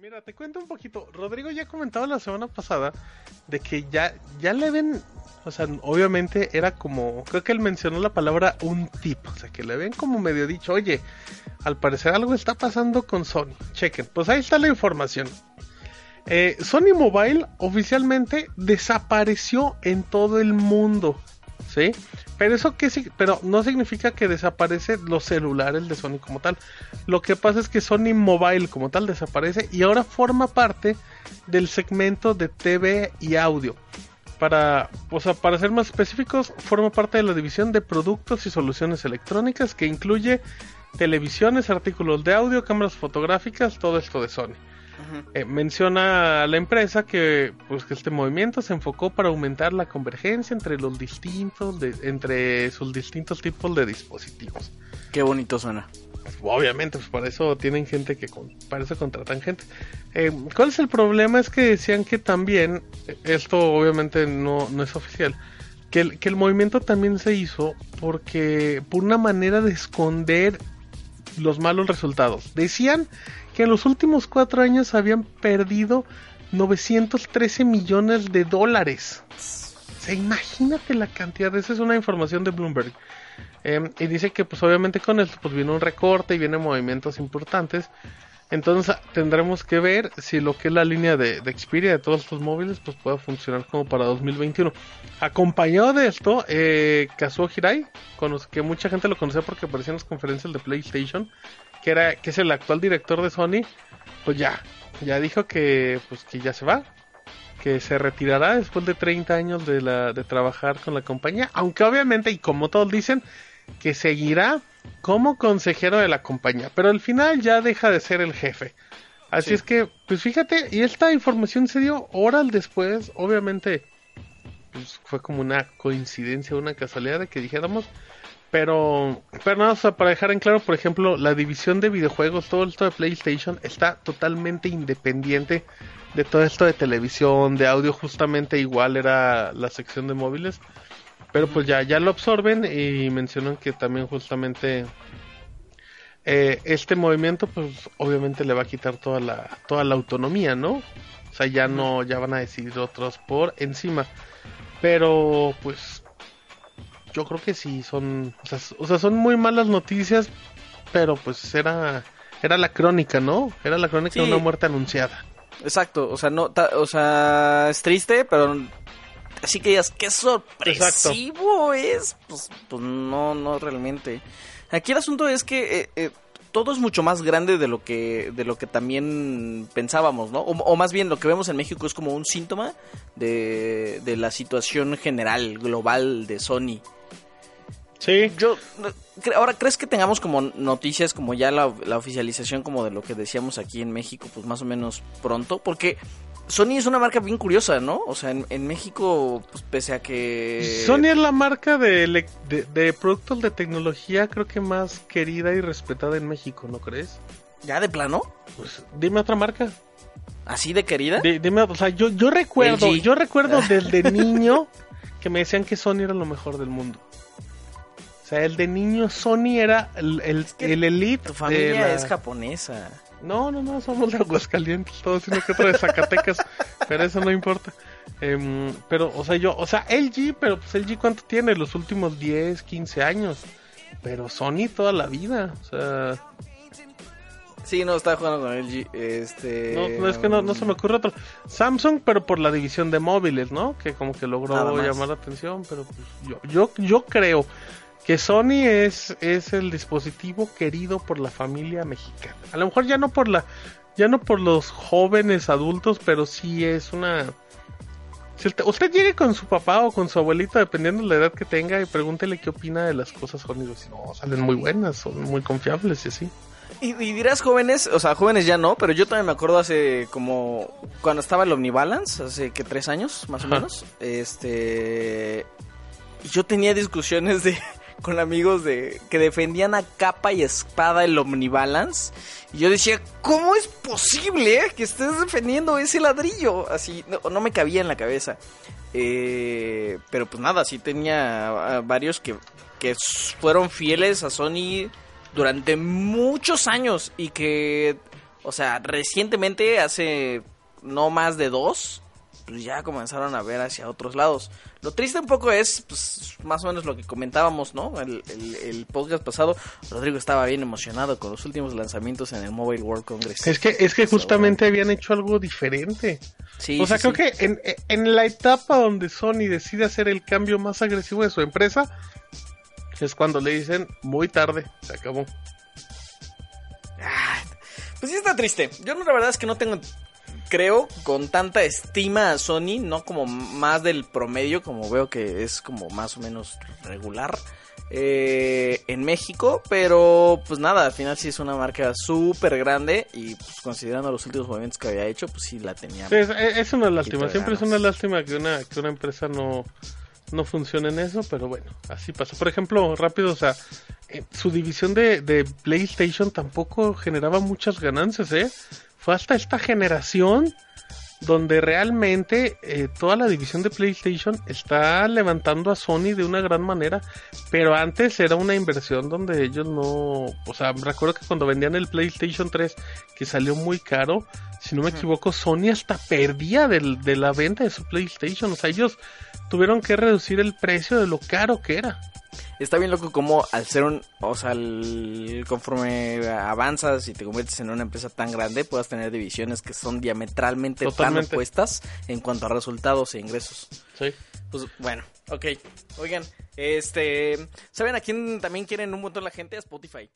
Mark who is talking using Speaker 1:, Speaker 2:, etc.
Speaker 1: Mira, te cuento un poquito. Rodrigo ya comentaba la semana pasada de que ya, ya le ven, o sea, obviamente era como, creo que él mencionó la palabra un tip, o sea, que le ven como medio dicho, oye, al parecer algo está pasando con Sony. Chequen, pues ahí está la información. Eh, Sony Mobile oficialmente desapareció en todo el mundo, ¿sí? Pero eso que sí, pero no significa que desaparecen los celulares de Sony como tal. Lo que pasa es que Sony Mobile como tal desaparece y ahora forma parte del segmento de TV y audio. Para, o sea, para ser más específicos, forma parte de la división de productos y soluciones electrónicas que incluye televisiones, artículos de audio, cámaras fotográficas, todo esto de Sony. Eh, menciona a la empresa que pues que este movimiento se enfocó para aumentar la convergencia entre los distintos de, entre sus distintos tipos de dispositivos.
Speaker 2: Qué bonito suena.
Speaker 1: Obviamente, pues para eso tienen gente que con, para eso contratan gente. Eh, ¿Cuál es el problema? Es que decían que también, esto obviamente no, no es oficial, que el, que el movimiento también se hizo porque por una manera de esconder los malos resultados. Decían que en los últimos cuatro años habían perdido 913 millones de dólares. Se imagínate la cantidad, esa es una información de Bloomberg. Em, y dice que pues obviamente con esto pues viene un recorte y vienen movimientos importantes. Entonces tendremos que ver si lo que es la línea de, de Xperia de todos estos móviles pues pueda funcionar como para 2021. Acompañado de esto, eh, Kazuo Hirai, con los que mucha gente lo conocía porque aparecía en las conferencias de PlayStation, que era que es el actual director de Sony, pues ya, ya dijo que pues que ya se va, que se retirará después de 30 años de la de trabajar con la compañía, aunque obviamente y como todos dicen que seguirá como consejero de la compañía, pero al final ya deja de ser el jefe. Así
Speaker 2: Sí.
Speaker 1: es que, pues fíjate, y esta información se dio horas después, obviamente, pues fue como una coincidencia, una casualidad de que dijéramos, pero, pero nada, o sea, para dejar en claro, por ejemplo, la división de videojuegos, todo esto de PlayStation está totalmente independiente de todo esto de televisión, de audio, justamente igual era la sección de móviles. Pero pues ya, ya lo absorben y mencionan que también justamente eh, este movimiento pues obviamente le va a quitar toda la, toda la autonomía, ¿no? O sea, ya no, ya van a decidir otros por encima. Pero pues yo creo que sí son, o sea, s- o sea, son muy malas noticias, pero pues era, era la crónica, ¿no? Era la crónica de una muerte anunciada.
Speaker 2: Exacto, o sea, no, ta- o sea, es triste, pero así que digas, qué sorpresivo es, pues, pues no, no realmente. Aquí el asunto es que eh, eh, todo es mucho más grande de lo que, de lo que también pensábamos, ¿no? O, o más bien lo que vemos en México es como un síntoma de, de la situación general, global de Sony.
Speaker 1: Sí,
Speaker 2: Yo, ahora, ¿crees que tengamos como noticias como ya la, la oficialización como de lo que decíamos aquí en México, pues más o menos pronto? Porque Sony es una marca bien curiosa, ¿no? O sea, en, en México, pues pese a que...
Speaker 1: Sony es la marca de, de, de productos de tecnología creo que más querida y respetada en México, ¿no crees?
Speaker 2: ¿Ya de plano?
Speaker 1: Pues dime otra marca.
Speaker 2: ¿Así de querida?
Speaker 1: Di- dime, o sea, yo, yo recuerdo, yo recuerdo desde niño que me decían que Sony era lo mejor del mundo. O sea, el de niño Sony era el, el,
Speaker 2: que
Speaker 1: el elite.
Speaker 2: Tu
Speaker 1: de
Speaker 2: familia
Speaker 1: la-
Speaker 2: es japonesa.
Speaker 1: No, no, no, somos de Aguascalientes, todos, sino que otro de Zacatecas, pero eso no importa. Em, pero, o sea, yo, o sea, LG, pero pues LG cuánto tiene, los últimos 10, 15 años. Pero Sony toda la vida, o sea,
Speaker 2: Sí, no, estaba jugando con LG. Este...
Speaker 1: no, no es que no, no se me ocurre otro. Samsung, pero por la división de móviles, ¿no? Que como que logró llamar la atención, pero pues yo, yo, yo creo que Sony es, es el dispositivo querido por la familia mexicana. A lo mejor ya no por la, ya no por los jóvenes adultos, pero sí es una. Si usted, usted llegue con su papá o con su abuelito, dependiendo de la edad que tenga, y pregúntele qué opina de las cosas Sony. y No, salen muy buenas, son muy confiables y así.
Speaker 2: Y, y dirás jóvenes, o sea, jóvenes ya no, pero yo también me acuerdo hace como cuando estaba el Omnibalance, hace que tres años más o menos, este, yo tenía discusiones de con amigos de que defendían a capa y espada el Omnibalance y yo decía, ¿cómo es posible que estés defendiendo ese ladrillo? Así, no, no me cabía en la cabeza. Eh, pero pues nada, sí tenía varios que, que fueron fieles a Sony durante muchos años y que O sea, recientemente, hace no más de dos, pues ya comenzaron a ver hacia otros lados. Lo triste un poco es, pues, más o menos lo que comentábamos, ¿no? El, el, podcast pasado, Rodrigo estaba bien emocionado con los últimos lanzamientos en el Mobile World Congress.
Speaker 1: Es que, es que justamente habían hecho algo diferente. Sí, o sea, creo que en, en la etapa donde Sony decide hacer el cambio más agresivo de su empresa, es cuando le dicen, muy tarde, se acabó.
Speaker 2: pues sí está triste. Yo la verdad es que no tengo creo, con tanta estima a Sony, no como más del promedio, como veo que es como más o menos regular eh, en México, pero pues nada, al final sí es una marca súper grande y pues considerando los últimos movimientos que había hecho, pues sí la tenía.
Speaker 1: es, una lástima, siempre es una lástima que una, que una empresa no, no funcione en eso, pero bueno, así pasa. Por ejemplo, rápido, o sea, eh, su división de, de PlayStation tampoco generaba muchas ganancias, ¿eh? Fue hasta esta generación donde realmente eh, toda la división de PlayStation está levantando a Sony de una gran manera, pero antes era una inversión donde ellos no, o sea, recuerdo que cuando vendían el PlayStation 3 que salió muy caro, si no me equivoco, Sony hasta perdía de la venta de su PlayStation, o sea, ellos tuvieron que reducir el precio de lo caro que era
Speaker 2: está bien loco como al ser un, o sea, conforme avanzas y te conviertes en una empresa tan grande, puedas tener divisiones que son diametralmente tan opuestas en cuanto a resultados e ingresos.
Speaker 1: Sí.
Speaker 2: Pues bueno, ok. Oigan, este, ¿saben a quién también quieren un montón la gente? A Spotify.